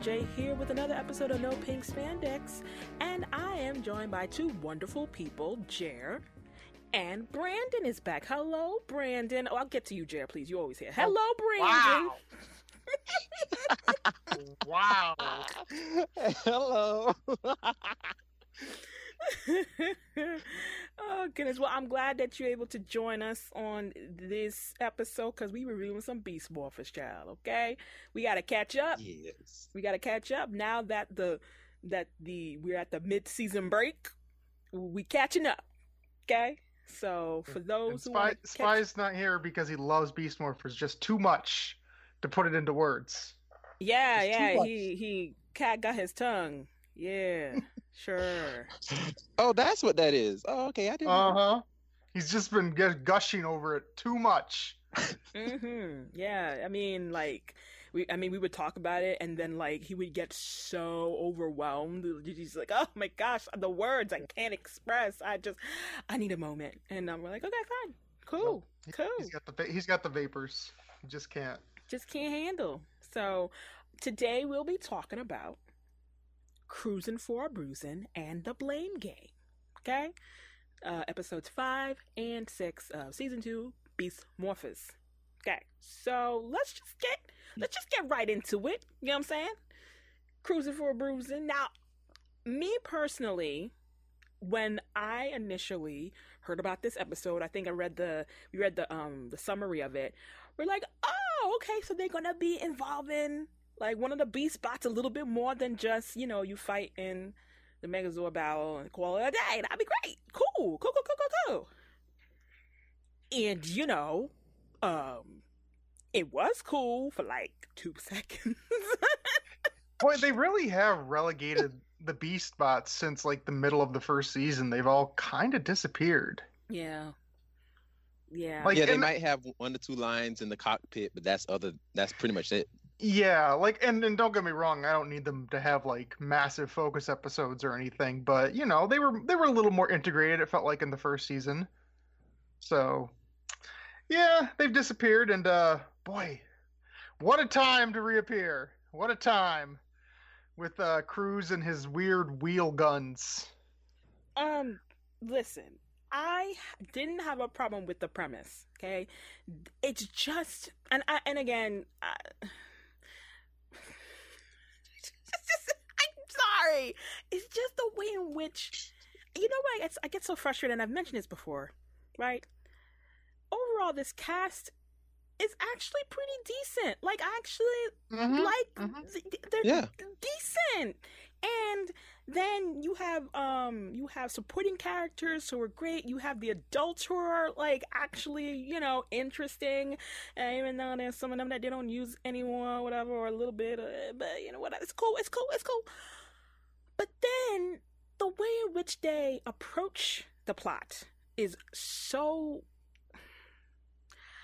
J here with another episode of No Pink Spandex, and I am joined by two wonderful people, Jer and Brandon is back. Hello, Brandon. Oh, I'll get to you, Jer, please. You always here. Hello, oh, Brandon. Wow. wow. Hello. oh goodness. Well, I'm glad that you're able to join us on this episode because we were reviewing some Beast Morphers, child. Okay, we got to catch up. Yes. We got to catch up now that the that the we're at the mid season break. We catching up. Okay. So for those And who Spy, wanna catch- Spy's not here because he loves Beast Morphers just too much to put it into words. yeah, It's too yeah, he he cat got his tongue. Yeah, sure. Oh, that's what that is. Oh, okay. I didn't. Uh huh. He's just been gu- gushing over it too much. hmm Yeah, I mean, like we, I mean, we would talk about it, and then like he would get so overwhelmed. He's like, "Oh my gosh, the words I can't express. I just, I need a moment." And um, we're like, "Okay, fine, cool, He- cool." He's got the va- he's got the vapors. He just can't. just can't handle. So today we'll be talking about cruising for a bruising and the blame game. Okay, uh, episodes five and six of season two, Beast Morphers. Okay, so let's just get let's just get right into it. You know what I'm saying? Cruising for a bruising. Now, me personally, when I initially heard about this episode, I think I read the we read the um the summary of it. We're like, oh, okay, so they're gonna be involving like one of the beast bots a little bit more than just you know you fight in the Megazord battle and call it a day. That'd be great. Cool, cool, cool, cool, cool, cool. And you know, um, it was cool for like two seconds. Boy, they really have relegated the Beast bots since like the middle of the first season. They've all kind of disappeared. yeah, yeah. Like, yeah, they might have one or two lines in the cockpit, but that's other. That's pretty much it. Yeah, like and, and don't get me wrong, I don't need them to have like massive focus episodes or anything, but you know, they were they were a little more integrated, it felt like in the first season. So yeah, they've disappeared and uh boy, what a time to reappear. What a time with uh Cruz and his weird wheel guns. Um, listen, I didn't have a problem with the premise. Okay, it's just, and I, and again, I, sorry. It's just the way in which, you know, what? I get, I get so frustrated, and I've mentioned this before, right? Overall, this cast is actually pretty decent. Like, I actually Mhm. like mhm. th- they're Yeah. decent and then you have um you have supporting characters who are great you have the adults who are like actually you know interesting and even though there's some of them that they don't use anymore whatever or a little bit uh, but you know what it's cool it's cool it's cool but then the way in which they approach the plot is so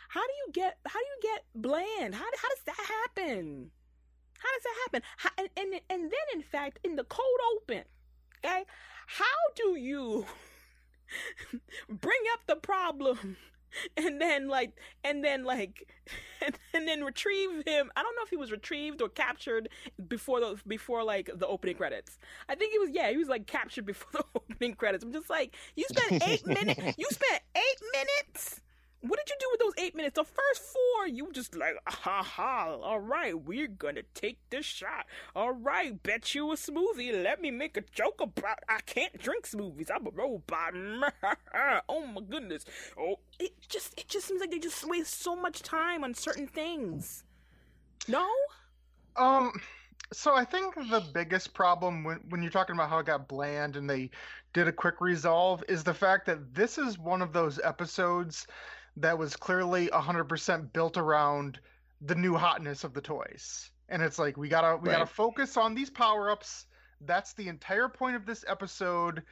how do you get how do you get bland? How, how does that happen? How does that happen? How, and, and and then in fact in the cold open okay how do you bring up the problem and then like and then like and, and then retrieve him. I don't know if he was retrieved or captured before the before like the opening credits. I think he was yeah he was like captured before the opening credits. I'm just like you spent eight minutes you spent eight minutes what did you do with those eight minutes? The first four, you just like, ha ha, all right, we're gonna take this shot. All right, bet you a smoothie. Let me make a joke about I can't drink smoothies. I'm a robot. oh my goodness. Oh, it just it just seems like they just waste so much time on certain things. No? Um, so I think the biggest problem when when you're talking about how it got bland and they did a quick resolve is the fact that this is one of those episodes that was clearly 100% built around the new hotness of the toys. And it's like we got to we got to focus on these power-ups. That's the entire point of this episode.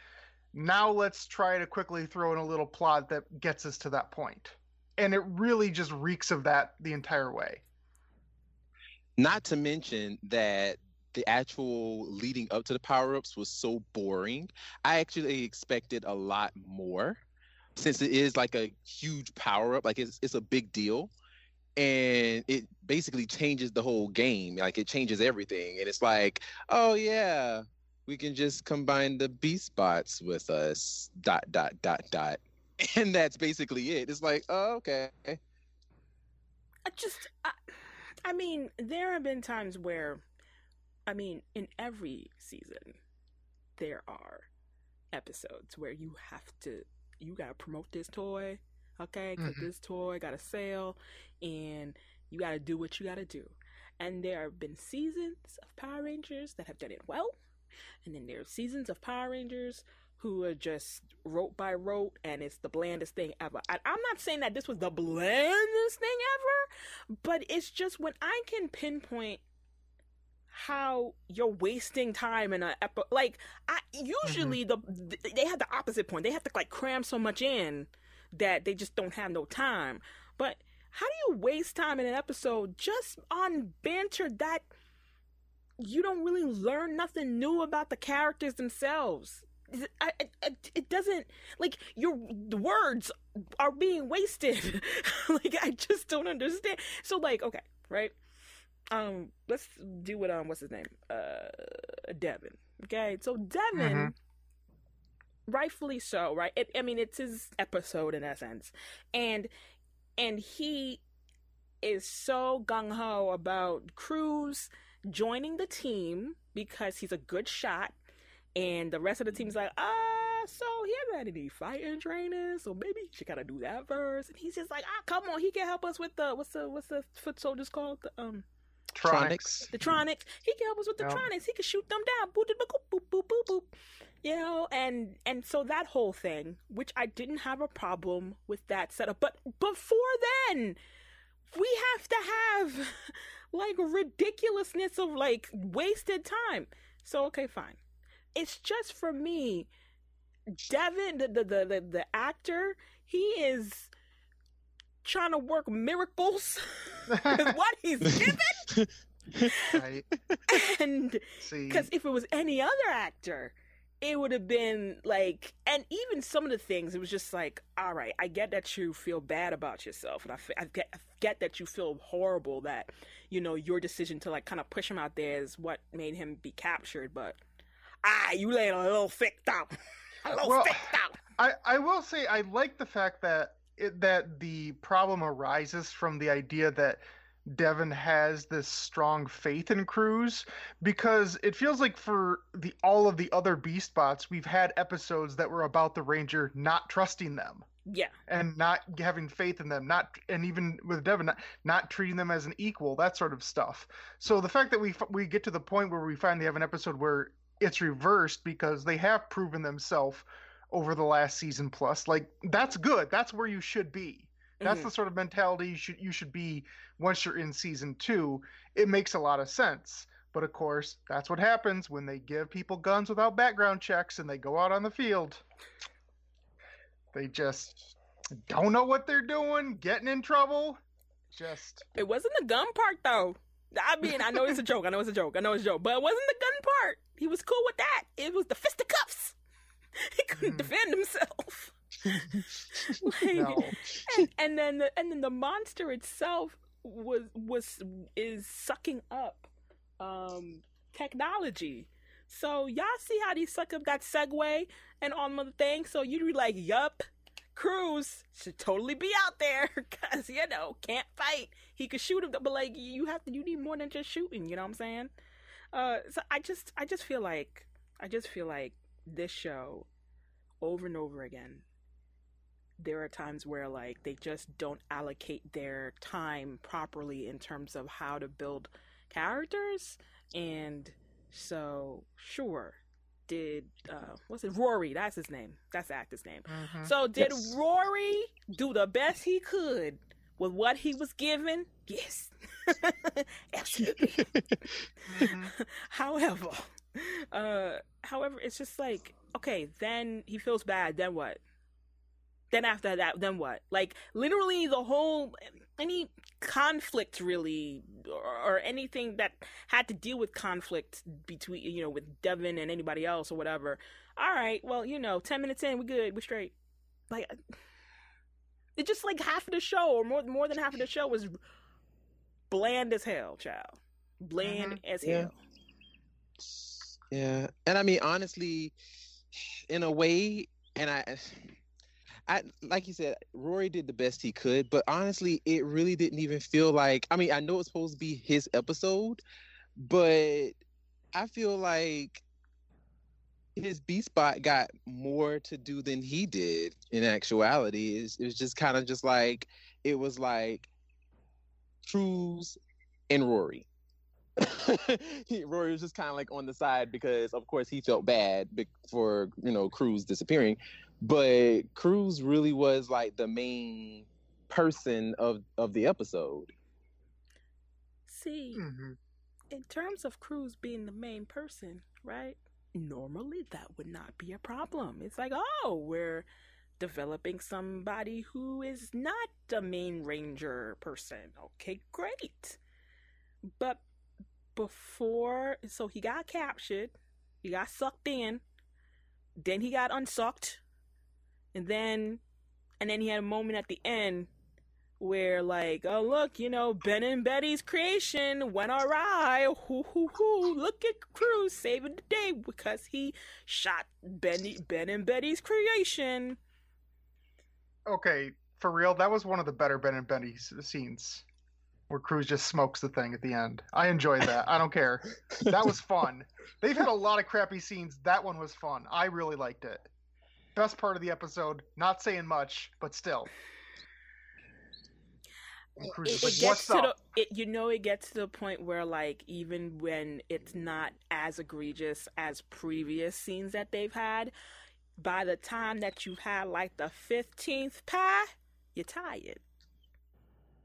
Now let's try to quickly throw in a little plot that gets us to that point. And it really just reeks of that the entire way. Not to mention that the actual leading up to the power ups was so boring. I actually expected a lot more since it is like a huge power up, like it's, it's a big deal. and it basically changes the whole game. Like it changes everything, and it's like, oh yeah, we can just combine the beast bots with us. Dot dot dot dot, and that's basically it. It's like, oh okay. I just, I, I mean, there have been times where, I mean, in every season, there are episodes where you have to, you gotta promote this toy, okay? Because Mhm. this toy got a sale, and you gotta do what you gotta do. And there have been seasons of Power Rangers that have done it well, and then there are seasons of Power Rangers who are just rote by rote, and it's the blandest thing ever. And I'm not saying that this was the blandest thing ever, but it's just when I can pinpoint how you're wasting time in an epi- like I usually mm-hmm. the they have the opposite point. They have to like cram so much in that they just don't have no time. But how do you waste time in an episode just on banter that you don't really learn nothing new about the characters themselves? I, it doesn't like your the words are being wasted. like I just don't understand. So like okay, right? Um, let's do what um what's his name? Uh, Devin. Okay, so Devin, Mhm. rightfully so, right? It, I mean, it's his episode in essence, and and he is so gung ho about Cruz joining the team because he's a good shot, and the rest of the team's like, ah, so he hasn't had any fighting training, so maybe he should kind of do that first. And he's just like, ah, come on, he can help us with the what's the what's the foot soldiers called the um Tronics. the Tronics. He can help us with the Yeah. Tronics. He can shoot them down. Boop, boop, boop, boop, boop, boop. You know, and and so that whole thing, which I didn't have a problem with that setup, but before then, we have to have like ridiculousness of like wasted time. So okay, fine. It's just for me, Devin, the the the the, the actor, he is trying to work miracles with what he's given. right. and because if it was any other actor it would have been like and even some of the things it was just like all right i get that you feel bad about yourself and i, I, get, I get that you feel horrible that you know your decision to like kind of push him out there is what made him be captured but ah you laid a little thick out a little Well, thick out I, I will say I like the fact that it, that the problem arises from the idea that Devin has this strong faith in Cruz because it feels like for the all of the other Beast bots we've had episodes that were about the Ranger not trusting them yeah. and not having faith in them not and even with Devin not, not treating them as an equal that sort of stuff. So the fact that we we get to the point where we finally have an episode where it's reversed because they have proven themselves over the last season plus like that's good. That's where you should be. That's Mhm. the sort of mentality you should you should be once you're in season 2 it makes a lot of sense. But of course that's what happens when they give people guns without background checks and they go out on the field. They just don't know what they're doing, getting in trouble. Just it wasn't the gun part though. I mean i know it's a joke. I know it's a joke. I know it's a joke. But it wasn't the gun part. He was cool with that. It was the fisticuffs he couldn't Mhm. defend himself Like, no. and, and then the, and then the monster itself was was is sucking up um technology. So y'all see how they suck up that Segway and all other things. So you'd be like, "Yup, Cruz should totally be out there because you know can't fight. He could shoot him, but like you have to, you need more than just shooting. You know what I'm saying? Uh, so I just I just feel like I just feel like this show over and over again there are times where like they just don't allocate their time properly in terms of how to build characters and so sure did uh what's it Rorrie that's his name that's the actor's name Mhm. so did Yes. Rorrie do the best he could with what he was given yes absolutely Mhm. however uh however it's just like okay then he feels bad then what then after that then what like literally the whole any conflict really or, or anything that had to deal with conflict between you know with devin and anybody else or whatever all right well you know 10 minutes in we're good we're straight like it's just like half of the show or more more than half of the show was bland as hell, child. Bland as Yeah. hell. Yeah, and I mean honestly, in a way, and I, I like you said, Rorrie did the best he could, but honestly, it really didn't even feel like. I mean, I know it's supposed to be his episode, but I feel like his B spot got more to do than he did. In actuality, It's- it was just kind of just like it was like Cruz and Rorrie. He, Rorrie was just kind of like on the side because, of course, he felt bad be- for you know Cruz disappearing, but Cruz really was like the main person of of the episode. See, Mhm. in terms of Cruz being the main person, right? Normally that would not be a problem. It's like, oh, we're developing somebody who is not the main ranger person. Okay, great. But before, so he got captured, he got sucked in, then he got unsucked, and then, and then he had a moment at the end where like, oh look, you know, Ben and Betty's creation went awry. Hoo hoo hoo! Look at Cruz saving the day because he shot Benny, Ben and Betty's creation. Okay, for real, that was one of the better Ben and Benny s- scenes, where Cruz just smokes the thing at the end. I enjoyed that. I don't care. That was fun. They've had a lot of crappy scenes. That one was fun. I really liked it. Best part of the episode. Not saying much, but still. It like, gets "What's to up?" the, it, you know, it gets to the point where like even when it's not as egregious as previous scenes that they've had, by the time that you've had like the fifteenth pie, you're tired.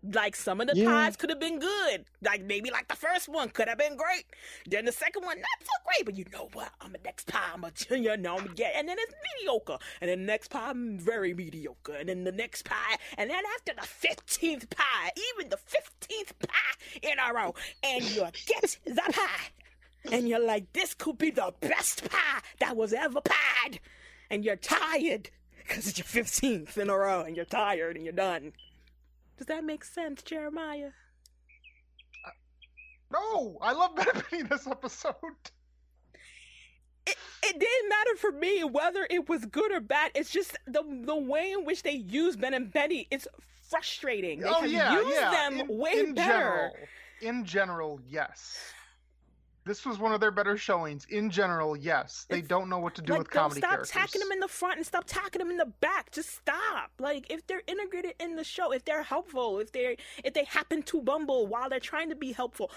Like some of the Yeah. pies could have been good. Like maybe like the first one could have been great. Then the second one not so great. But you know what? I'm the next pie. I'm a you know I'm get. And then it's mediocre. And then the next pie mm, very mediocre. And then the next pie. And then after the fifteenth pie, even the fifteenth pie in a row, and you get the pie, and you're like, this could be the best pie that was ever pied, and you're tired because it's your fifteenth in a row, and you're tired and you're done. Does that make sense, Jeremiah? Uh, no, I love Ben and Benny this episode. It, it didn't matter for me whether it was good or bad. It's just the the way in which they use Ben and Betty is frustrating. They oh yeah, used yeah. them in, way in better. General, in general, yes. This was one of their better showings. In general, yes. They It's- don't know what to do like, with comedy stop characters. tacking them in the front and stop tacking them in the back. Just stop. Like if they're integrated in the show, if they're helpful, if they if they happen to bumble while they're trying to be helpful,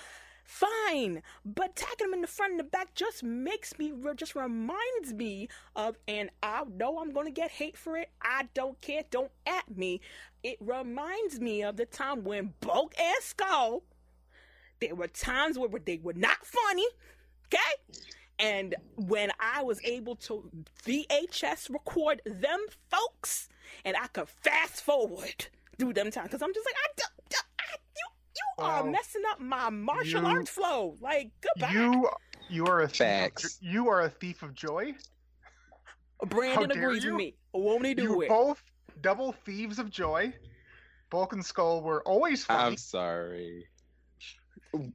fine. But tacking them in the front and the back just makes me just reminds me of, and I know I'm gonna get hate for it. I don't care. Don't at me. It reminds me of the time when Bulk and Skull. There were times where they were not funny. Okay. And when I was able to VHS record them folks, and I could fast forward through them times, because I'm just like, I, don't- don't- I you you are oh. messing up my martial You- arts flow. Like goodbye. You you are a thief Facts. jo- you are a thief of joy. Brandon agrees you? with me. Won't he do You it? both double thieves of joy. Bulk and Skull were always funny. I'm sorry.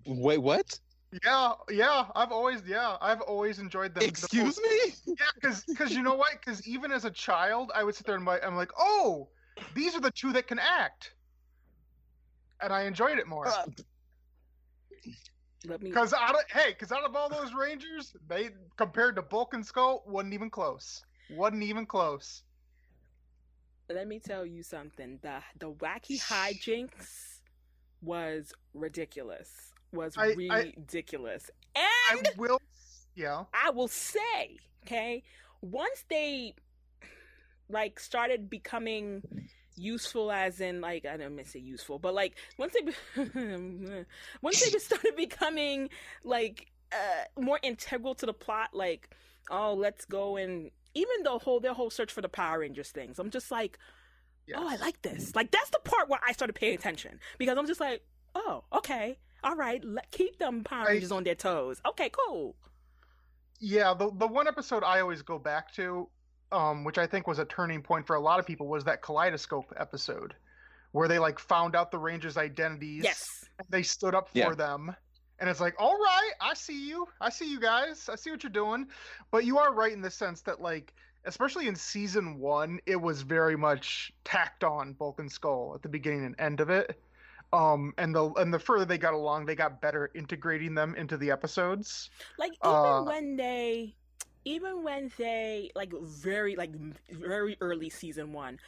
Wait, what? Yeah, yeah. I've always yeah, I've always enjoyed them. The- Excuse me? Yeah, because because you know what? Because even as a child, I would sit there and I'm like, oh, these are the two that can act, and I enjoyed it more. Uh, Let me. Because out of hey, because out of all those Rangers, they compared to Bulk and Skull, wasn't even close. wasn't even close. let me tell you something. The the wacky hijinks was ridiculous. Was I- I- ridiculous. I And will. Yeah. I will say, okay, once they like started becoming useful as in like I don't miss say useful, but like once they be- once they just started becoming like uh more integral to the plot, like oh let's go and even the whole their whole search for the Power Rangers things, I'm just like Yes. oh I like this. Like that's the part where I started paying attention because I'm just like oh okay all right let keep them Power I- on their toes. Okay cool. Yeah, the the one episode I always go back to, um, which I think was a turning point for a lot of people, was that kaleidoscope episode, where they like found out the Rangers' identities. Yes. and they stood up for Yeah. them. And it's like, all right, I see you. I see you guys. I see what you're doing. But you are right in the sense that, like, especially in season one, it was very much tacked on Bulk and Skull at the beginning and end of it. Um, and the and the further they got along, they got better integrating them into the episodes. Like even Uh, when they, even when they like very like very early season one,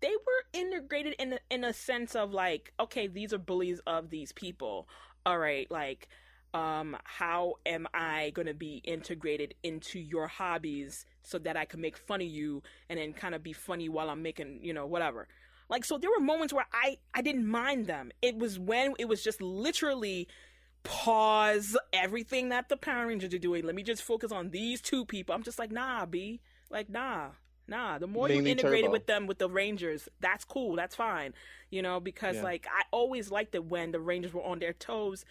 they were integrated in a, in a sense of like okay these are bullies of these people. All right, like um how am I going to be integrated into your hobbies so that I can make fun of you and then kind of be funny while I'm making you know whatever. Like so there were moments where I I didn't mind them. It was when it was just literally pause everything that the Power Rangers are doing. Let me just focus on these two people. I'm just like, nah, B. Like, nah, nah. The more you Mainly integrated Turbo. with them with the Rangers, that's cool. That's fine. You know, because Yeah. like I always liked it when the Rangers were on their toes.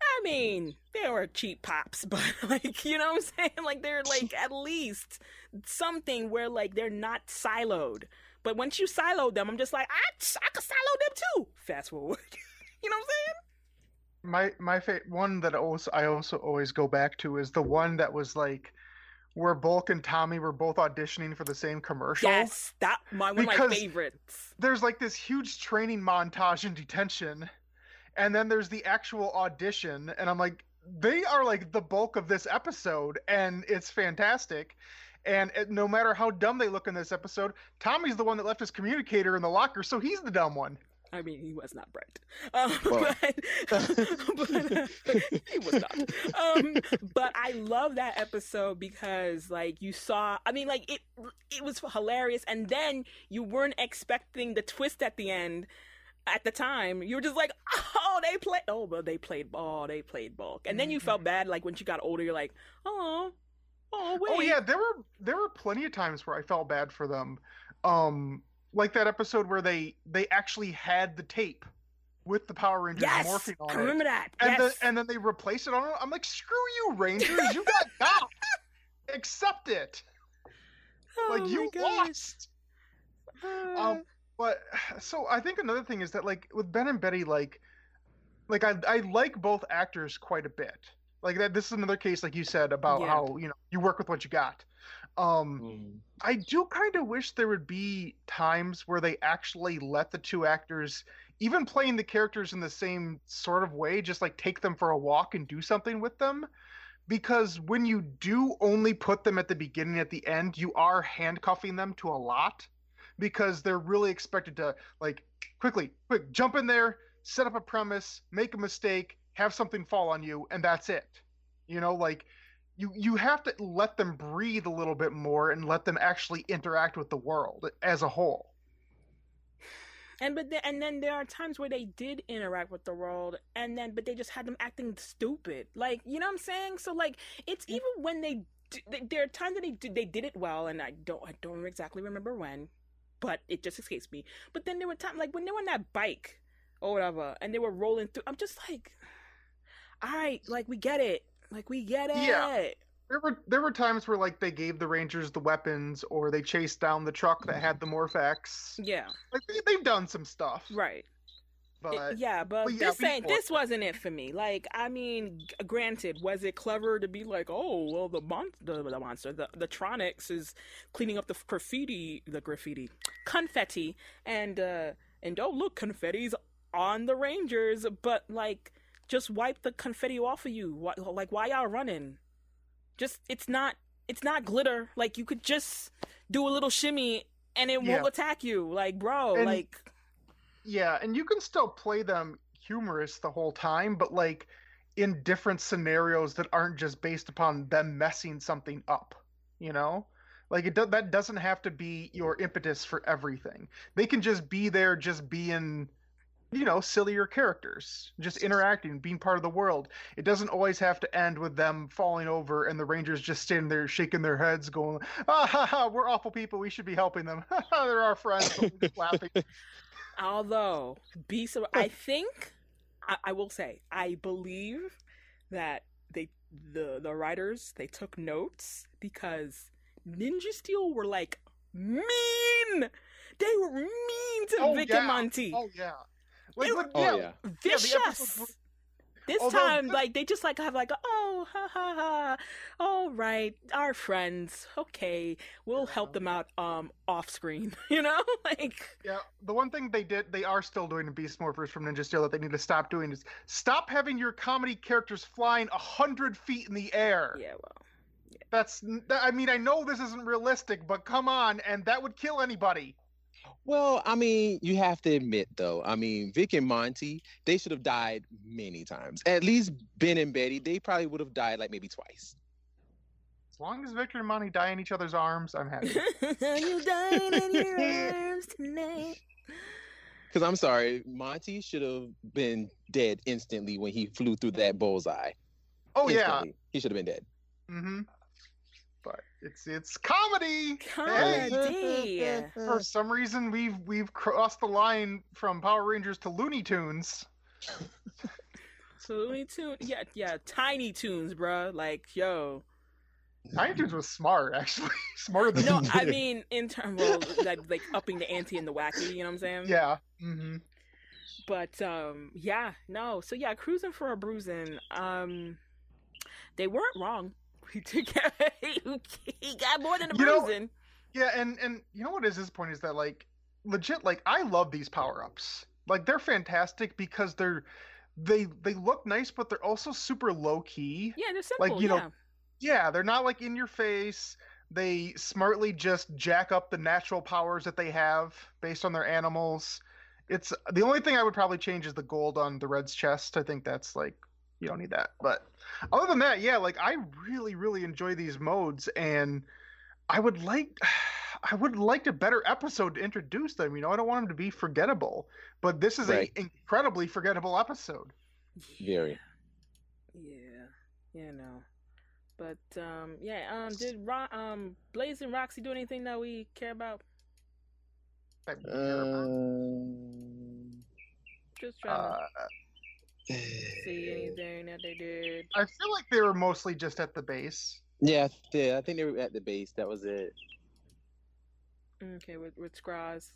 I mean, they were cheap pops, but like, you know what I'm saying? Like they're like at least something where like they're not siloed. But once you silo them, I'm just like, I, I could silo them too. Fast forward. you know what I'm saying? My my fa- one that also I also always go back to is the one that was like where Bulk and Tommy were both auditioning for the same commercial. Yes, that my one of my favorites. there's like this huge training montage in detention and then there's the actual audition and i'm like they are like the bulk of this episode and it's fantastic and it, no matter how dumb they look in this episode tommy's the one that left his communicator in the locker so he's the dumb one I mean, he was not bright, um, Well. but, but he was not. Um, but I love that episode because, like, you saw. I mean, like it. It was hilarious, and then you weren't expecting the twist at the end. At the time, you were just like, "Oh, they played. Oh, well, they played ball. They played bulk." And then you felt bad, like when she got older. You're like, "Oh, oh, wait." oh yeah there were there were plenty of times where i felt bad for them um like that episode where they they actually had the tape with the power rangers Yes, morphing on I it remember that. and yes. then and then they replace it on it. I'm like, screw you, Rangers, you got got. Accept it. oh, Like you lost. Uh, Um, but so I think another thing is that like with Ben and Betty, like, like I I like both actors quite a bit. Like that, this is another case, like you said, about Yeah. how you know you work with what you got. Um, Mm. I do kind of wish there would be times where they actually let the two actors, even playing the characters in the same sort of way, just like take them for a walk and do something with them. Because when you do only put them at the beginning, at the end, you are handcuffing them to a lot because they're really expected to, like, quickly, quick, jump in there, set up a premise, make a mistake, have something fall on you, and that's it. You know, like, you you have to let them breathe a little bit more and let them actually interact with the world as a whole. And but then, and then there are times where they did interact with the world, and then but they just had them acting stupid. Like you know what I'm saying? So like it's even when they d- th- there are times that they did they did it well, and I don't I don't exactly remember when, but it just escapes me. But then there were times like when they were on that bike or whatever, and they were rolling through. I'm just like, all right, like we get it, like we get it. Yeah. There were there were times where like they gave the Rangers the weapons or they chased down the truck that had the Morph-X. Yeah, Like they, they've done some stuff, right. but It- yeah, but but yeah, this ain't this wasn't it for me. Like, I mean, granted, was it clever to be like, oh, well, the mon- the, the monster, the the Tronics is cleaning up the graffiti, the graffiti, confetti, and uh and oh look, confetti's on the Rangers, but like, just wipe the confetti off of you. Why, like, why y'all running? Just it's not it's not glitter. Like, you could just do a little shimmy and it Yeah. won't attack you. Like, bro, And- like. yeah, and you can still play them humorous the whole time, but like in different scenarios that aren't just based upon them messing something up, you know? Like it do- that doesn't have to be your impetus for everything. They can just be there just being you know, sillier characters, just interacting, being part of the world. It doesn't always have to end with them falling over and the Rangers just standing there shaking their heads, going, "Ah, ha, ha, we're awful people. We should be helping them. They're our friends." But we're just laughing. Although, be so, I think I, I will say I believe that they the the writers they took notes because Ninja Steel were like mean. They were mean to Oh, Vic yeah. and Monty. Oh yeah. Like, It- but, Oh yeah, yeah. Vicious. episodes were- this Although time, thi- like they just like have like oh ha ha ha, all right, our friends. Okay, we'll help them out um off screen. You know, like Yeah, the one thing they did, they are still doing in Beast Morphers from Ninja Steel that they need to stop doing is stop having your comedy characters flying a hundred feet in the air. yeah, well, yeah. That's, I mean, I know this isn't realistic, but come on, and that would kill anybody. Well, I mean, you have to admit though. I mean, Vic and Monty, they should have died many times. At least Ben and Betty, they probably would have died like maybe twice. As long as Victor and Monty die in each other's arms, I'm happy. you dying in your arms tonight. Because I'm sorry, Monty should have been dead instantly when he flew through that bullseye. Oh yeah, he should have been dead. mm-hmm. It's it's comedy. Comedy. For some reason, we've we've crossed the line from Power Rangers to Looney Tunes. So Looney Tunes, yeah, yeah, Tiny Toons, bruh. Like, yo, Tiny Toons was smart, actually, smarter than no, I mean in terms of like, like upping the ante and the wacky. You know what I'm saying? yeah. Mm-hmm. But um, yeah, no. So yeah, cruising for a bruising. Um, they weren't wrong. He took he, he got more than a You know- bruising. Yeah, and and you know what is his point is that like legit like I love these power ups. Like they're fantastic because they're they they look nice, but they're also super low key. yeah, they're simple. you know, yeah. Yeah, they're not like in your face. They smartly just jack up the natural powers that they have based on their animals. It's the only thing I would probably change is the gold on the Red's chest. I think that's like you don't need that. But other than that, yeah, like I really really enjoy these modes and I would like I would like a better episode to introduce them, you know. I don't want them to be forgettable, but this is Right. a incredibly forgettable episode. Very. Yeah, yeah, no. But um, yeah, um, did Ro- um Blaze and Roxy do anything that we care about? Um, Just trying uh, to see anything that they did. I feel like they were mostly just at the base. yeah, yeah, I think they were at the base. That was it. Okay, with with Scraz.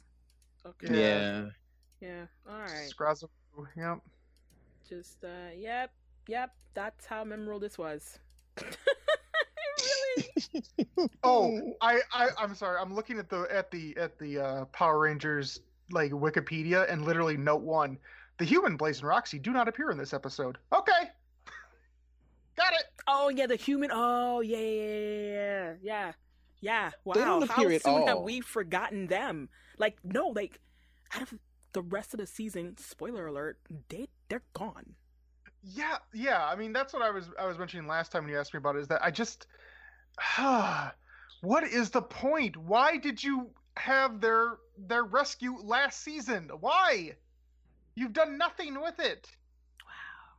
Okay. Yeah. Yeah. Yeah. All right. Scrozzle, yep. Just uh, yep, yep. That's how memorable this was. really? Oh, I, I I'm sorry. I'm looking at the at the at the uh, Power Rangers like Wikipedia and literally note one: the human Blaze and Roxy do not appear in this episode. Okay, got it. Oh yeah, the human. Oh yeah, yeah, yeah, yeah, yeah. Yeah. Wow. They don't How appear at soon have we forgotten them? Like no, like out of the rest of the season. Spoiler alert: they they're gone. Yeah, yeah. I mean, that's what I was I was mentioning last time when you asked me about it. Is that I just, what is the point? Why did you have their their rescue last season? Why? You've done nothing with it. Wow.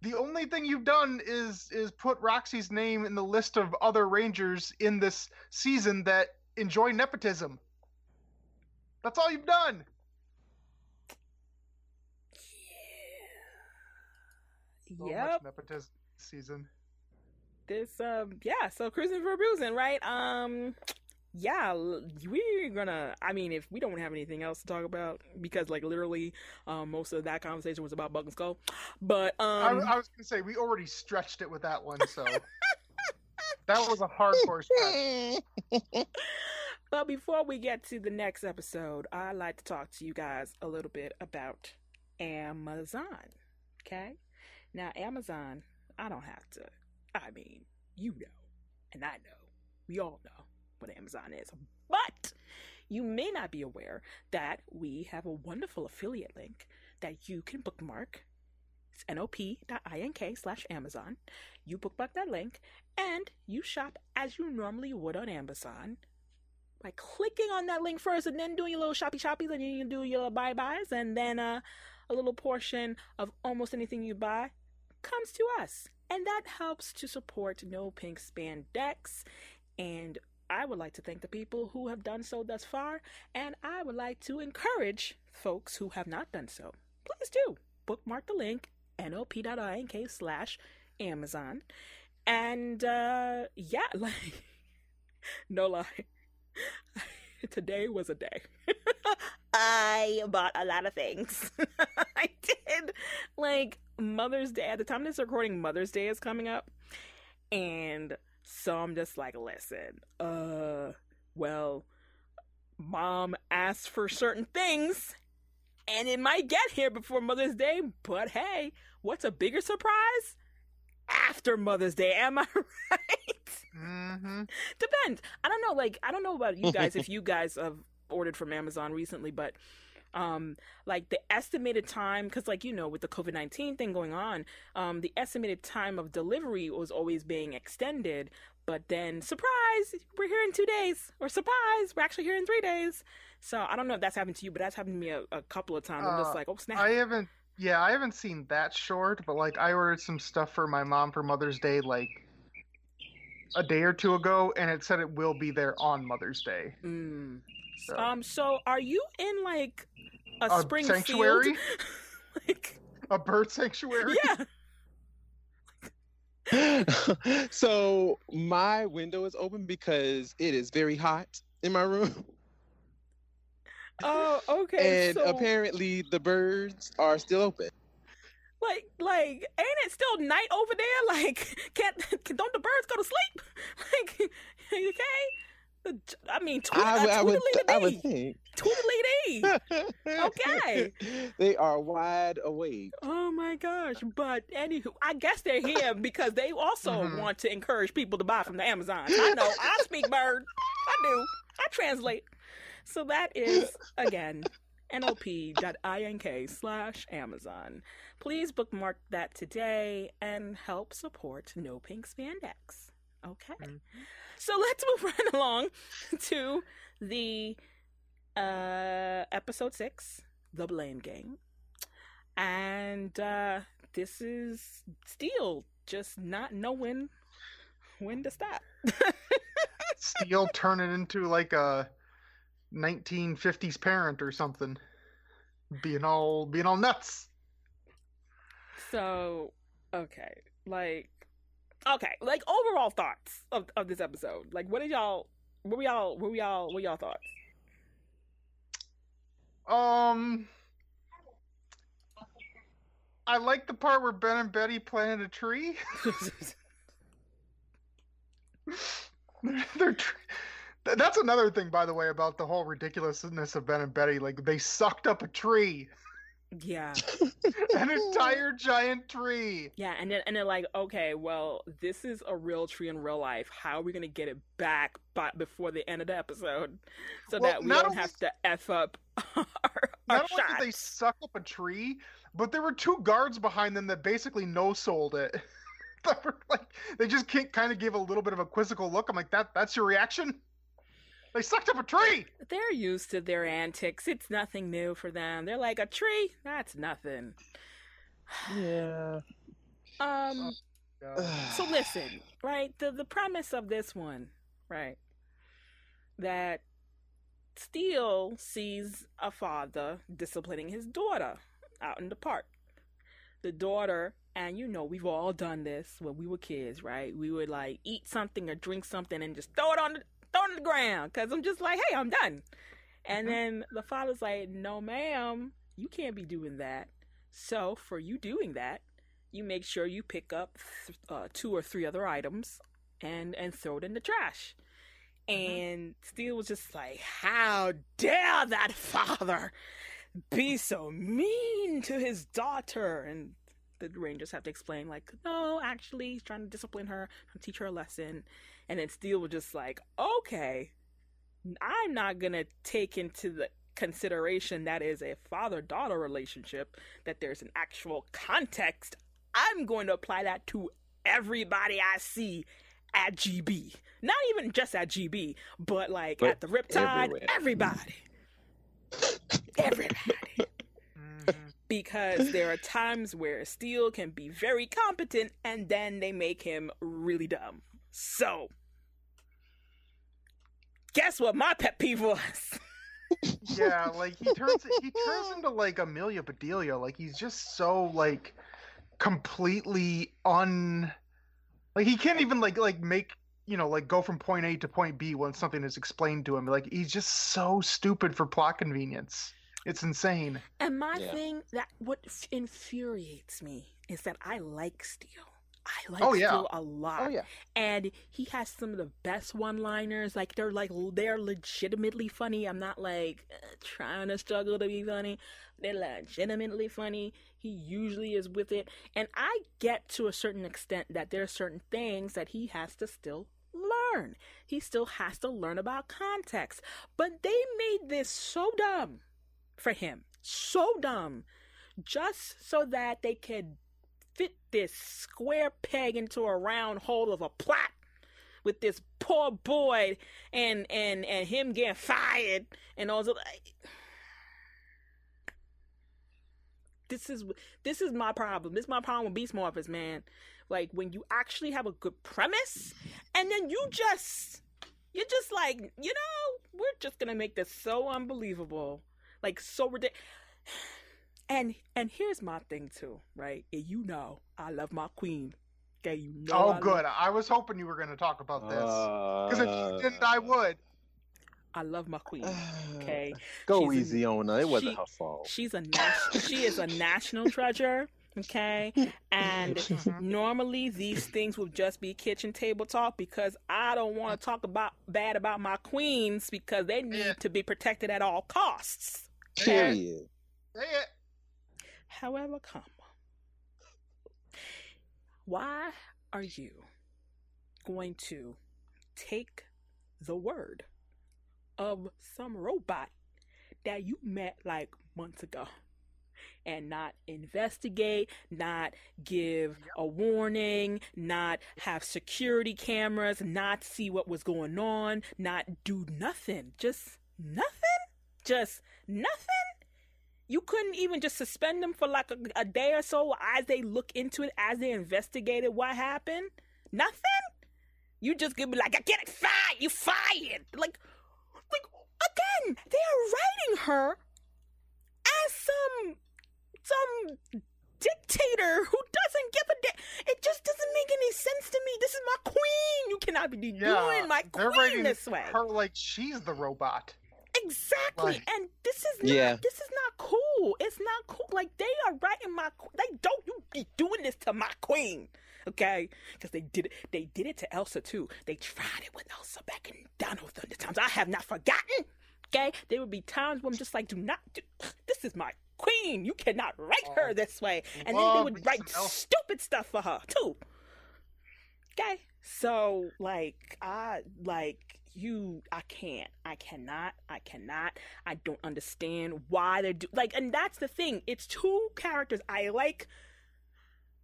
The only thing you've done is is put Roxy's name in the list of other Rangers in this season that enjoy nepotism. That's all you've done. So Yep. nepotism season. this um yeah so cruising for a bruising right um yeah we're gonna i mean if we don't have anything else to talk about because like literally um most of that conversation was about Bulk and Skull but I, um I was gonna say we already stretched it with that one, so that was a hardcore stretch. but before we get to the next episode i'd like to talk to you guys a little bit about amazon okay now amazon i don't have to i mean you know and i know we all know what amazon is. But you may not be aware that we have a wonderful affiliate link that you can bookmark. It's nop.ink slash amazon. You bookmark that link and you shop as you normally would on amazon. By clicking on that link first and then doing your little shoppy shoppies and then you do your little buy buys and then uh, a little portion of almost anything you buy comes to us. And that helps to support no pink spandex and i would like to thank the people who have done so thus far and i would like to encourage folks who have not done so please do bookmark the link nop.ink slash amazon and uh yeah like no lie today was a day. I bought a lot of things. I did. Like Mother's Day. At the time this recording, Mother's Day is coming up. And so I'm just like, listen, uh, well, mom asked for certain things and it might get here before Mother's Day, but hey, what's a bigger surprise? After Mother's Day, am I right? Mm-hmm. Depends. I don't know. Like, I don't know about you guys if you guys have ordered from Amazon recently, but um, like the estimated time, because like you know, with the COVID nineteen thing going on, um, the estimated time of delivery was always being extended. But then, surprise, we're here in two days, or surprise, we're actually here in three days. So I don't know if that's happened to you, but that's happened to me a, a couple of times. I'm just Uh, like, oh snap. I haven't. Yeah, I haven't seen that short, but like I ordered some stuff for my mom for Mother's Day like a day or two ago, and it said it will be there on Mother's Day. Mm. So. Um. So, are you in like a, A spring sanctuary? field? like, A bird sanctuary. yeah. so my window is open because it is very hot in my room. Oh, okay. and so, apparently the birds are still open. like, like, ain't it still night over there? Like, can't don't the birds go to sleep? Like, okay. The- I mean, tweet, I, would- uh, I would, I would tweedledee, think. tweedledee. Okay. they are wide awake. Oh my gosh! But anywho, I guess they're here because they also Mhm. want to encourage people to buy from the Amazon. I know. I speak bird. I do. I translate. So that is again nop.ink slash Amazon. Please bookmark that today and help support No Pink Spandex. Okay. Mhm. So let's move right along to the uh episode six, The Blame Game. And uh this is Steel just not knowing when to stop. Steel turning into like a 1950s parent or something, being all being all nuts. So, okay, like, okay, like overall thoughts of, of this episode. Like, what did y'all, what were y'all, what were y'all, what were y'all thoughts? Um, I like the part where Ben and Betty planted a tree. They're tr- That's another thing, by the way, about the whole ridiculousness of Ben and Betty. Like they sucked up a tree, yeah, an entire giant tree. yeah, and then and then like, okay, well, this is a real tree in real life. How are we gonna get it back by, before the end of the episode, so Well, that we don't only- have to f up our, our Not only did they suck up a tree, but there were two guards behind them that basically no sold it. Like they just kind of gave a little bit of a quizzical look. I'm like, that that's your reaction? They sucked up a tree. They're used to their antics. It's nothing new for them. They're like a tree. That's nothing. Yeah. Um. So listen, right? The the premise of this one, right? That Steel sees a father disciplining his daughter out in the park. The daughter, and you know, we've all done this when we were kids, right? We would like eat something or drink something and just throw it on the throw it on the ground because I'm just like, hey, I'm done. And Mhm. then the father's like, no, ma'am, you can't be doing that. So for you doing that, you make sure you pick up th- uh, two or three other items and and throw it in the trash. And Steel was just like, "How dare that father be so mean to his daughter?" And the Rangers have to explain, like, "No, actually, he's trying to discipline her, teach her a lesson." And then Steel was just like, "Okay, I'm not gonna take into the consideration that is a father-daughter relationship. That there's an actual context I'm going to apply that to everybody I see at GB. Not even just at GB, but like But at the Riptide, everywhere. everybody. everybody. Mhm. Because there are times where Steel can be very competent and then they make him really dumb. So, guess what my pet peeve was? yeah, like he turns he turns into like Amelia Bedelia. Like he's just so like completely un like he can't even like like make you know, like go from point A to point B when something is explained to him. Like he's just so stupid for plot convenience. It's insane. And my Yeah. thing that what infuriates me is that I like Steel. I like Oh, yeah. A lot. Oh yeah. and he has some of the best one-liners like they're like they're legitimately funny i'm not like uh, trying to struggle to be funny they're legitimately funny he usually is with it and i get to a certain extent that there are certain things that he has to still learn he still has to learn about context but they made this so dumb for him so dumb just so that they could fit this square peg into a round hole of a plot with this poor boy and and and him getting fired and all the this is this is my problem. This is my problem with Beast Morphers, man. Like when you actually have a good premise and then you just you're just like, you know, we're just gonna make this so unbelievable. Like so ridiculous. And and here's my thing too, right? And you know I love my queen. Okay, you know oh, I good. Love, I was hoping you were going to talk about this because if Uh, you didn't, I would. I love my queen. Okay. Go She's a- easy on her. It wasn't she- her fault. She's a nas- she is a national treasure. Okay, and Mhm. normally these things would just be kitchen table talk because I don't want to talk about bad about my queens because they need to be protected at all costs. Period. Say it. However, come. why are you going to take the word of some robot that you met like months ago and not investigate, not give a warning, not have security cameras, not see what was going on, not do nothing? Just nothing? Just nothing? You couldn't even just suspend them for like a, a day or so as they look into it, as they investigated what happened? Nothing? You just gonna be like, I get it, fired, you fired. Like, like again, they are writing her as some some dictator who doesn't give a damn. It just doesn't make any sense to me. This is my queen. You cannot be Yeah, doing my queen this way. her like she's the robot. Exactly. And this is not Yeah. this is not cool. It's not cool. Like they are writing my they don't you be doing this to my queen. Okay? Because they did it they did it to Elsa too. They tried it with Elsa back in Dino Thunder times. I have not forgotten. Okay? There would be times when I'm just like, do not do this is my queen. You cannot write her Oh, this way. And then they would write Elsa. stupid stuff for her too. Okay? So like I like you I can't. I cannot. I cannot. I don't understand why they're do like and that's the thing. It's two characters I like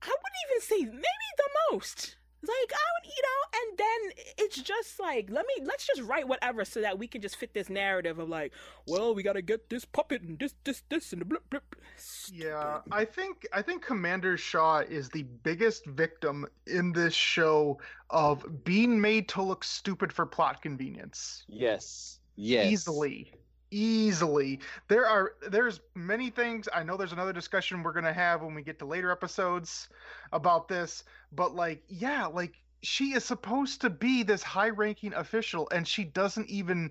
I wouldn't even say maybe the most. Like I would, you know, and then it's just like let me let's just write whatever so that we can just fit this narrative of like, well, we gotta get this puppet and this, this, this, and the blip, blip. Yeah, I think I think Commander Shaw is the biggest victim in this show of being made to look stupid for plot convenience. Yes. Yes. Easily. Easily. There are there's many things. I know there's another discussion we're to have when we get to later episodes about this, but like yeah, like she is supposed to be this high-ranking official and she doesn't even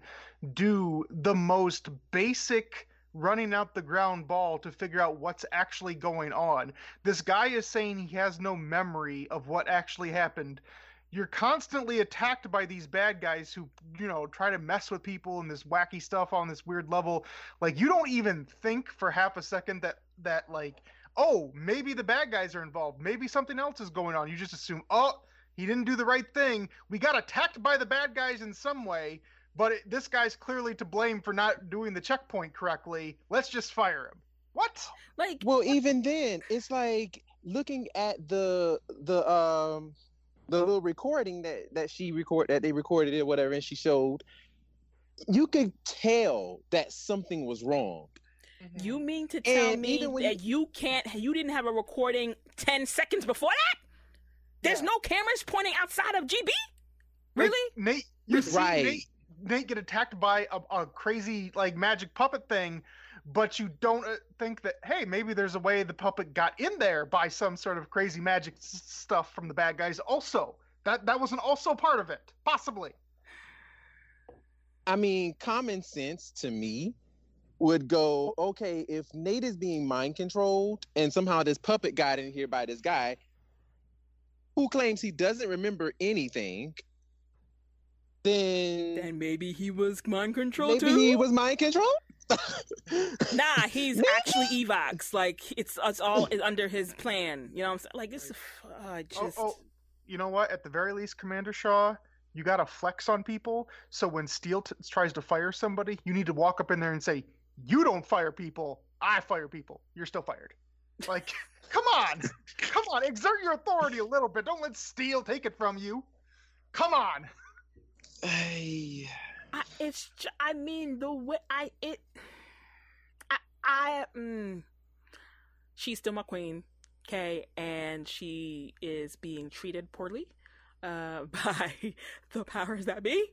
do the most basic running out the ground ball to figure out what's actually going on. This guy is saying he has no memory of what actually happened. You're constantly attacked by these bad guys who, you know, try to mess with people and this wacky stuff on this weird level. Like you don't even think for half a second that that like, oh, maybe the bad guys are involved. Maybe something else is going on. You just assume, "Oh, he didn't do the right thing. We got attacked by the bad guys in some way." but it, this guy's clearly to blame for not doing the checkpoint correctly. Let's just fire him. What? Like Well, even then, it's like looking at the the um the little recording that that she record that they recorded it whatever and she showed. You could tell that something was wrong. Mm-hmm. You mean to tell And me that you can't, you didn't have a recording 10 seconds before that? There's Yeah. no cameras pointing outside of GB? Like, Really? Nate, you see Right. Nate, Nate get attacked by a, a crazy like magic puppet thing, but you don't uh, think that hey, maybe there's a way the puppet got in there by some sort of crazy magic s- stuff from the bad guys. Also, That that wasn't also part of it, possibly. I mean, common sense to me would go, okay, if Nate is being mind controlled and somehow this puppet got in here by this guy who claims he doesn't remember anything, then, Then maybe he was mind controlled maybe too. he was mind controlled. Nah, he's Maybe. actually Evox. Like it's it's all under his plan. You know what I'm saying? Like it's uh, just Oh, oh, you know what? At the very least, Commander Shaw, you got to flex on people. So when Steel t- tries to fire somebody, you need to walk up in there and say, "You don't fire people. I fire people. You're still fired." Like, come on, come on, exert your authority a little bit. Don't let Steel take it from you. Come on. Ay. I, it's I mean the way I it I I mm, she's still my queen, okay, and she is being treated poorly uh by the powers that be,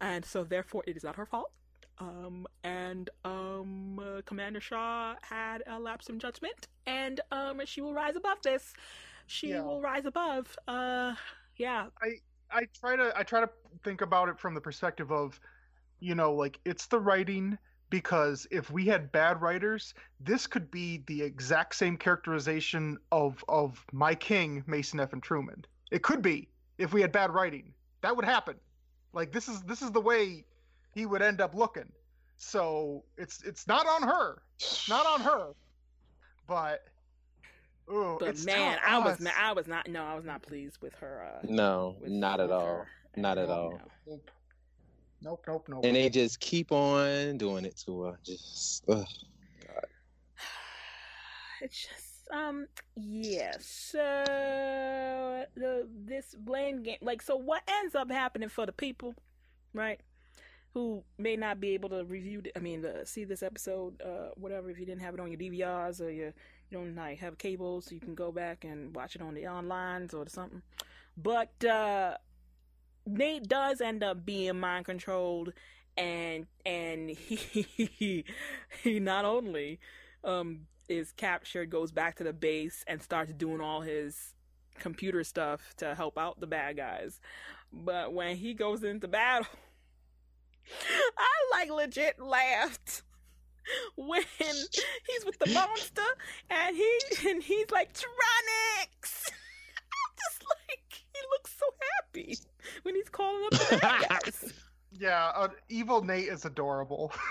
and so therefore it is not her fault. Um and um uh, Commander Shaw had a lapse in judgment, and um she will rise above this. She Yeah. will rise above. Uh yeah. I I try to I try to think about it from the perspective of, you know, like it's the writing because if we had bad writers, this could be the exact same characterization of of my king, Mason F. and Truman. It could be if we had bad writing. That would happen. Like this is this is the way he would end up looking. So it's it's not on her. Not on her. But ooh, But it's man. I was it's- I was not no, I was not pleased with her. Uh, No, with, not at with all. her. Not at No, all. no. Nope. Nope, nope, nope. And they just keep on doing it to her. Just ugh. It's just um yeah. So the this blame game like so what ends up happening for the people, right? Who may not be able to review I mean uh, see this episode uh whatever if you didn't have it on your DVRs or you you don't like have cable so you can go back and watch it on the onlines or something. But uh Nate does end up being mind controlled and and he he not only um is captured, goes back to the base and starts doing all his computer stuff to help out the bad guys. But when he goes into battle, I like legit laughed when he's with the monster and he and he's like Tronix. I'm just like he looks so happy when he's calling up the bad guys. Yeah, uh, evil Nate is adorable.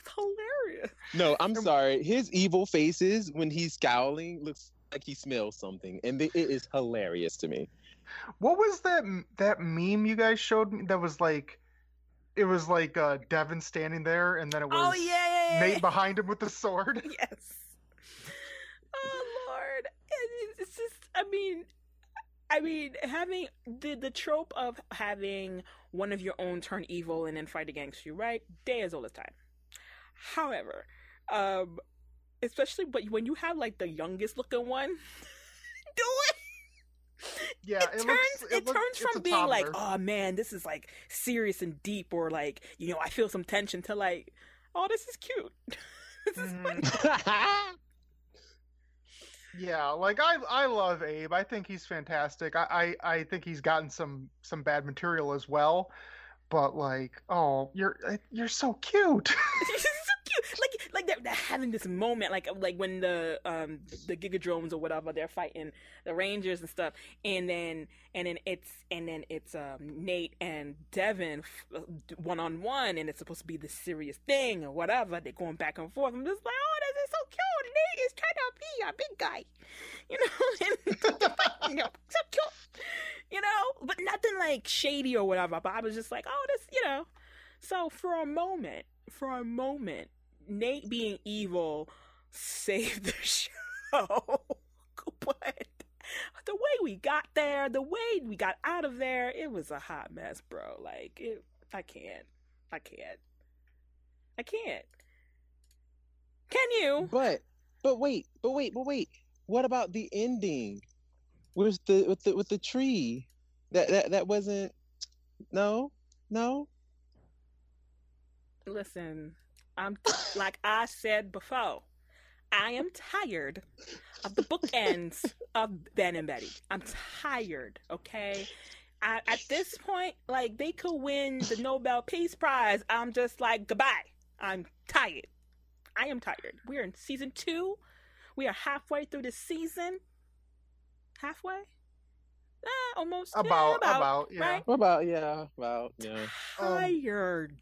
It's hilarious. No, I'm sorry. His evil faces when he's scowling looks like he smells something, and it it is hilarious to me. what was that that meme you guys showed me? That was like, it was like uh, Devin standing there, and then it was Oh yeah, yeah, yeah. Nate behind him with the sword. yes. Oh Lord, it's just. I mean, I mean, having the the trope of having one of your own turn evil and then fight against you, right? Day is all the time. However, um, especially but when you have like the youngest looking one, do it. Yeah, it, it, turns looks. it, looks- turns from being like, oh man, this is like serious and deep, or like you know, I feel some tension, to like, oh, this is cute. this is Mhm. Yeah, like I I love Abe. I think he's fantastic. I, I I think he's gotten some some bad material as well. But like, oh, you're you're so cute. She's so cute. Like like they're, they're having this moment like like when the um the Gigadromes or whatever they're fighting the Rangers and stuff and then and then it's and then it's um Nate and Devin one on one and it's supposed to be this serious thing or whatever they're going back and forth I'm just like oh this is so cute Nate is trying to be a big guy you know and so cute you know but nothing like shady or whatever but I was just like oh this you know so for a moment, for a moment, Nate being evil saved the show. but the way we got there, the way we got out of there, it was a hot mess, bro. Like it I can't. I can't. I can't. Can you? But but wait, but wait, but wait. What about the ending? Where's the with the with the tree? That that that wasn't no? No? Listen, I'm like I said before. I am tired of the bookends of Ben and Betty. I'm tired, okay? I, at this point, like they could win the Nobel Peace Prize. I'm just like goodbye. I'm tired. I am tired. We're in season two. We are halfway through the season. Halfway? Uh, almost. Yeah, About, about, about, yeah. right? About yeah? About yeah. Um, Tired.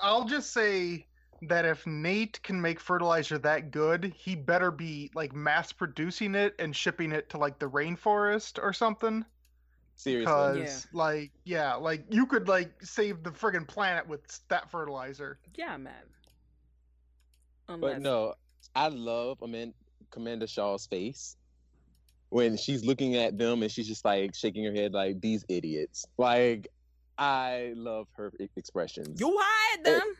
I'll just say that if Nate can make fertilizer that good, he better be like mass producing it and shipping it to like the rainforest or something. Seriously. Because like yeah, like you could like save the friggin' planet with that fertilizer. yeah, man. Unless, But no, I love Amanda, Commander Shaw's face when she's looking at them and she's just like shaking her head like these idiots. Like I love her expressions. you hired them.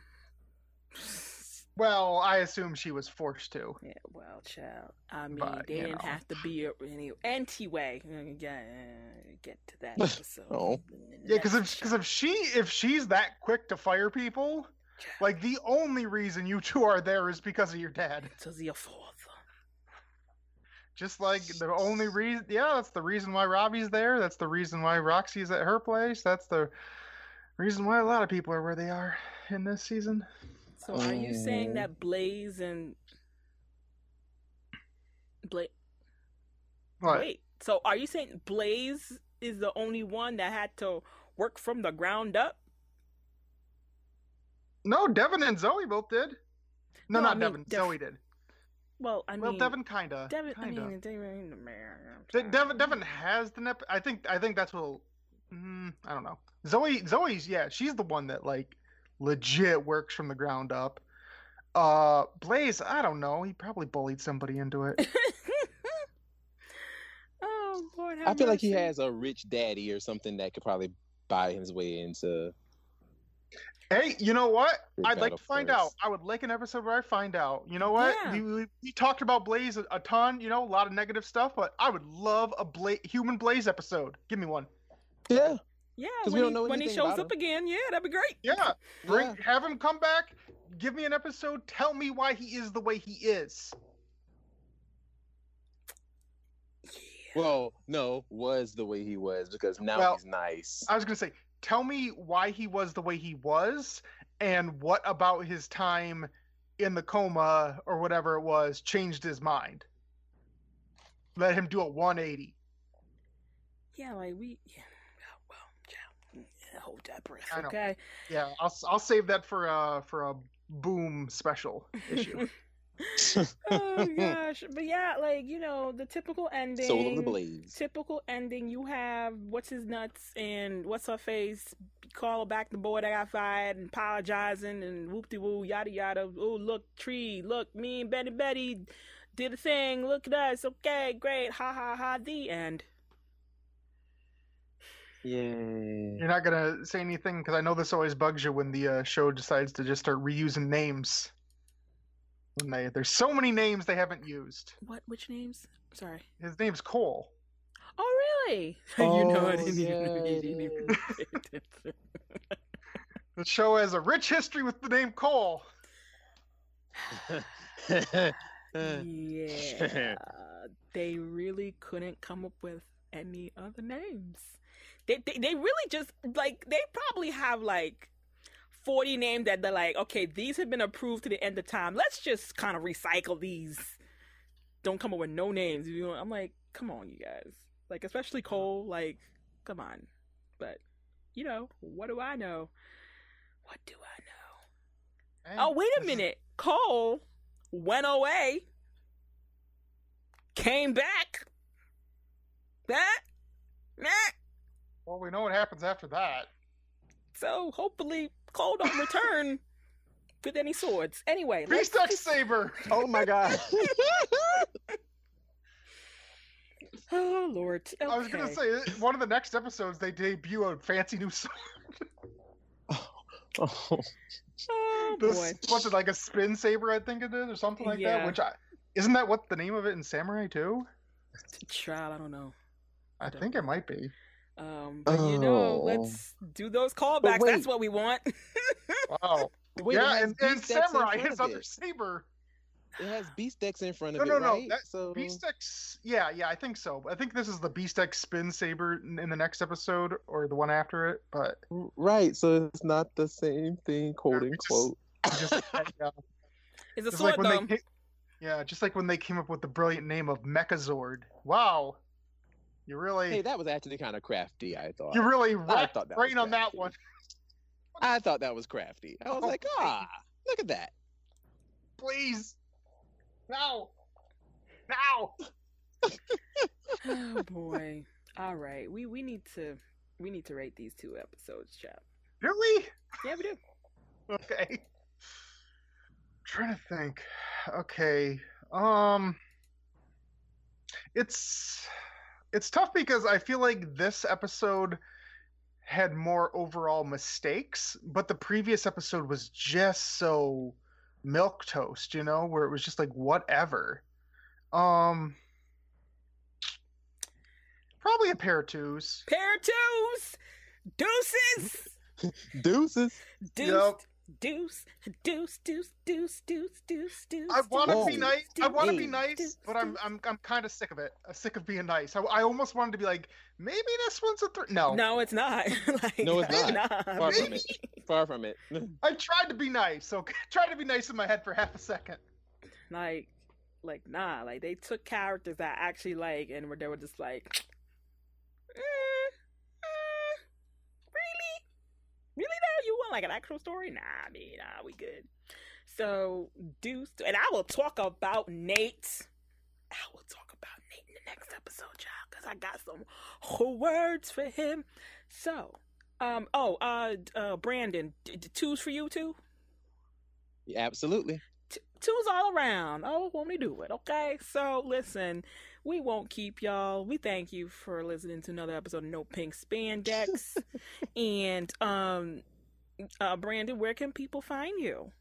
Well, I assume she was forced to. Yeah, well, child. I mean, But, they didn't know. have to be a, any anyway. Yeah, uh, get to that episode. Oh. Yeah, because if because if she if she's that quick to fire people, like the only reason you two are there is because of your dad. to the fourth. Just like the only reason, yeah, that's the reason why Robbie's there. That's the reason why Roxy's at her place. That's the reason why a lot of people are where they are in this season. So, are you saying Oh. that Blaze and Blaze? What? Wait. So, are you saying Blaze is the only one that had to work from the ground up? No, Devin and Zoe both did. No, No, not I mean, Devin. Dev- Zoe did. Well, I mean, well, Devin kinda. Devin. I kinda. mean, Devin. the mayor, I'm De- sorry. Devin, Devin has the nep. I think. I think that's what. Mm, I don't know. Zoe. Zoe's. Yeah, she's the one that like legit works from the ground up. Uh, Blaze. I don't know. He probably bullied somebody into it. oh Lord, I feel like he has a rich daddy or something that could probably buy his way into. Hey, you know what? Big I'd like to find force. out. I would like an episode where I find out. You know what? Yeah. We, we, we talked about Blaze a, a ton. You know, a lot of negative stuff, but I would love a Bla- human Blaze episode. Give me one. Yeah. Yeah, when we he, don't know when he shows about up again, yeah, that'd be great. Yeah, bring Yeah. have him come back. Give me an episode. Tell me why he is the way he is. Well, no, was the way he was because now Well, he's nice. I was gonna say, tell me why he was the way he was, and what about his time in the coma or whatever it was changed his mind. Let him do a 180. Yeah, like we. Yeah, oh, well, yeah, yeah, hold that breath, okay? Yeah, I'll I'll save that for a for a boom special issue. oh gosh, but yeah, like you know, the typical ending. Soul of the Blaze. Typical ending. You have what's his nuts and what's her face. Call back the boy that got fired and apologizing and whoop de woo yada yada. Oh look, tree. Look, me and Betty Betty did a thing. Look at us. Okay, great. Ha ha ha. The end. Yeah. You're not gonna say anything because I know this always bugs you when the uh, show decides to just start reusing names. When they there's so many names they haven't used. What? Which names? Sorry. His name's Cole. Oh really? you know, I Oh, didn't yeah, even. it didn't even pay attention. The show has a rich history with the name Cole. yeah, they really couldn't come up with any other names. They, they they really just like they probably have like forty names that they're like, okay, these have been approved to the end of time. Let's just kind of recycle these. Don't come up with no names. You know, I'm like, come on, you guys. Like, especially Cole. Like, come on. But you know, what do I know? What do I know? And Oh, wait a minute. Cole went away, came back. That, that. Well, we know what happens after that. So hopefully Cole don't return with any swords. Anyway, let's Beast X Saber. oh my god. Oh Lord. Okay. I was gonna say one of the next episodes they debut a fancy new sword. Oh, oh. Oh This- boy. What's it like a spin saber? I think it is, or something like Yeah. that. Which I isn't that what the name of it in Samurai too? Child, I don't know. I don't think it might be. Um, but you know, Oh. let's do those callbacks. That's what we want. Wow. Wait, yeah, and, and Beast X in Samurai, front his other it. saber. it has Beastex in front of No, it, no, no, right? that- so Beastex, yeah, yeah, I think so. I think this is the Beastex spin saber in in the next episode or the one after it. But right, so it's not the same thing, quote it's unquote. just, yeah, It's a just sword like when though. they, yeah, just like when they came up with the brilliant name of Mechazord. Wow, you really, Hey, that was actually kind of crafty. I thought. you really I right, thought that right was on that one. I thought that was crafty. I was Oh, like, please. ah, look at that. Please, no, no. oh boy. All right. We we need to we need to rate these two episodes, chap. Do we? Yeah, we do. Okay. trying to think. Okay. Um it's it's tough because I feel like this episode had more overall mistakes, but the previous episode was just so milk toast, you know, where it was just like whatever. Um probably a pair of twos. Pair of twos, deuces, Deuces. deuce, Yep. Deuce, deuce, deuce, deuce, deuce, deuce, deuce. I want to be nice. I want to be Hey. nice, but I'm I'm I'm kind of sick of it. I'm sick of being nice. I, I almost wanted to be like, maybe this one's a three. No, No, it's not. like, No, it's not. not. Far from it. Far from it. I tried to be nice. So tried to be nice in my head for half a second. like like nah like they took characters that I actually like and were they were just like mm, really really though you want like an actual story nah I mean nah we good so deuce and I will talk about Nate I will talk about Nate in the next episode y'all because I got some words for him so um oh uh uh Brandon d- d- twos for you too Yeah, absolutely. t- two's all around. Oh, won't we do it? Okay. So listen, we won't keep y'all. We thank you for listening to another episode of No Pink Spandex. and um, uh, Brandon, where can people find you?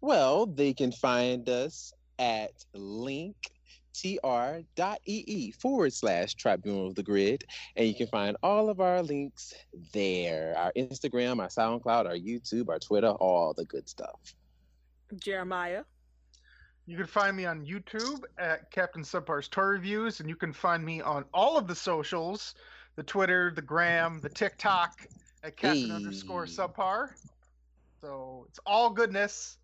Well, they can find us at linktr.ee forward slash tribunal of the grid. And you can find all of our links there our Instagram, our SoundCloud, our YouTube, our Twitter, all the good stuff. Jeremiah. You can find me on YouTube at Captain Subpar's Toy Reviews, and you can find me on all of the socials, the Twitter, the Gram, the TikTok at Captain Hey. underscore Subpar. So it's all goodness.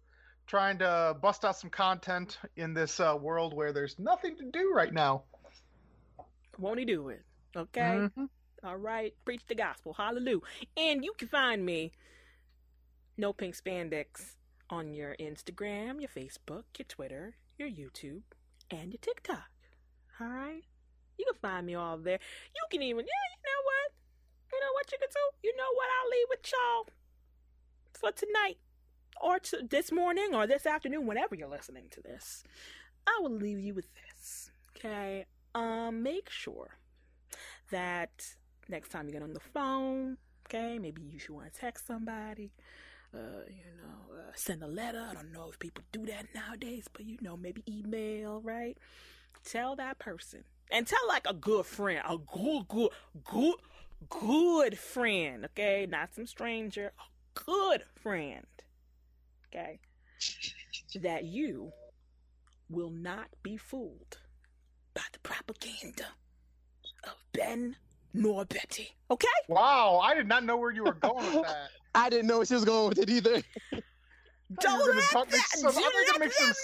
Trying to bust out some content in this uh, world where there's nothing to do right now. Won't he do it? Okay. Mhm. All right. Preach the gospel. Hallelujah. And you can find me, No Pink Spandex, on your Instagram, your Facebook, your Twitter, your YouTube, and your TikTok. All right? You can find me all there. You can even, yeah, you know what? Know what you can do? You know what? I'll leave with y'all for tonight or to this morning or this afternoon, whenever you're listening to this. I will leave you with this. Okay? Um, make sure that next time you get on the phone, okay, maybe you should want to text somebody, uh, you know, uh, send a letter. I don't know if people do that nowadays, but you know, maybe email, right? Tell that person and tell like a good friend, a good, good, good, good friend, okay, not some stranger, a good friend, okay, that you will not be fooled by the propaganda of Ben nor Betty. Okay? Wow, I did not know where you were going with that. I didn't know she was going with it either. Don't You're gonna talk- make some, don't gonna make some know.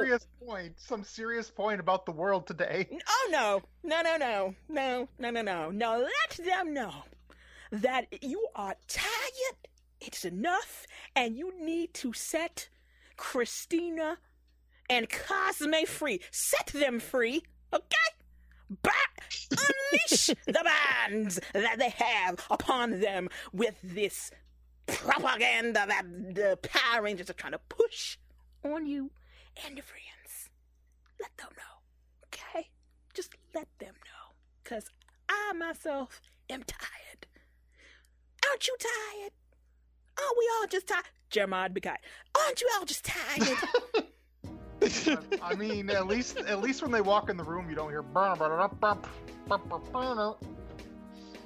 serious point, some serious point about the world today. Oh no, no, no, no, no, no, no, no, no. Let them know that you are tired. It's enough, and you need to set Kristina and Cosme free. Set them free, okay? Back, unleash the bands that they have upon them with this propaganda that the Power Rangers are trying to push on you and your friends. Let them know, okay? Just let them know. Because I myself am tired. Aren't you tired? Aren't we all just tired? Jeremiah, be kind. Aren't you all just tired? I mean, at least at least when they walk in the room, you don't hear.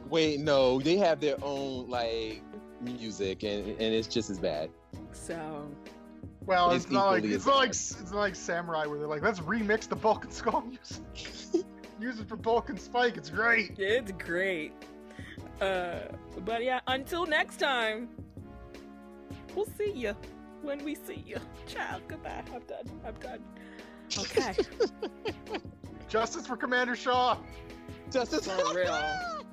Wait, no, they have their own like music, and and it's just as bad. so, Well, It's it's not like it's as not like it's not like Samurai where they're like, let's remix the Bulk and Skull music. Use it for Bulk and Spike. It's great. It's great. Uh, but yeah, until next time, we'll see you when we see you. child. Goodbye. I'm done. I'm done. Okay. Justice for Commander Shaw. Justice For real.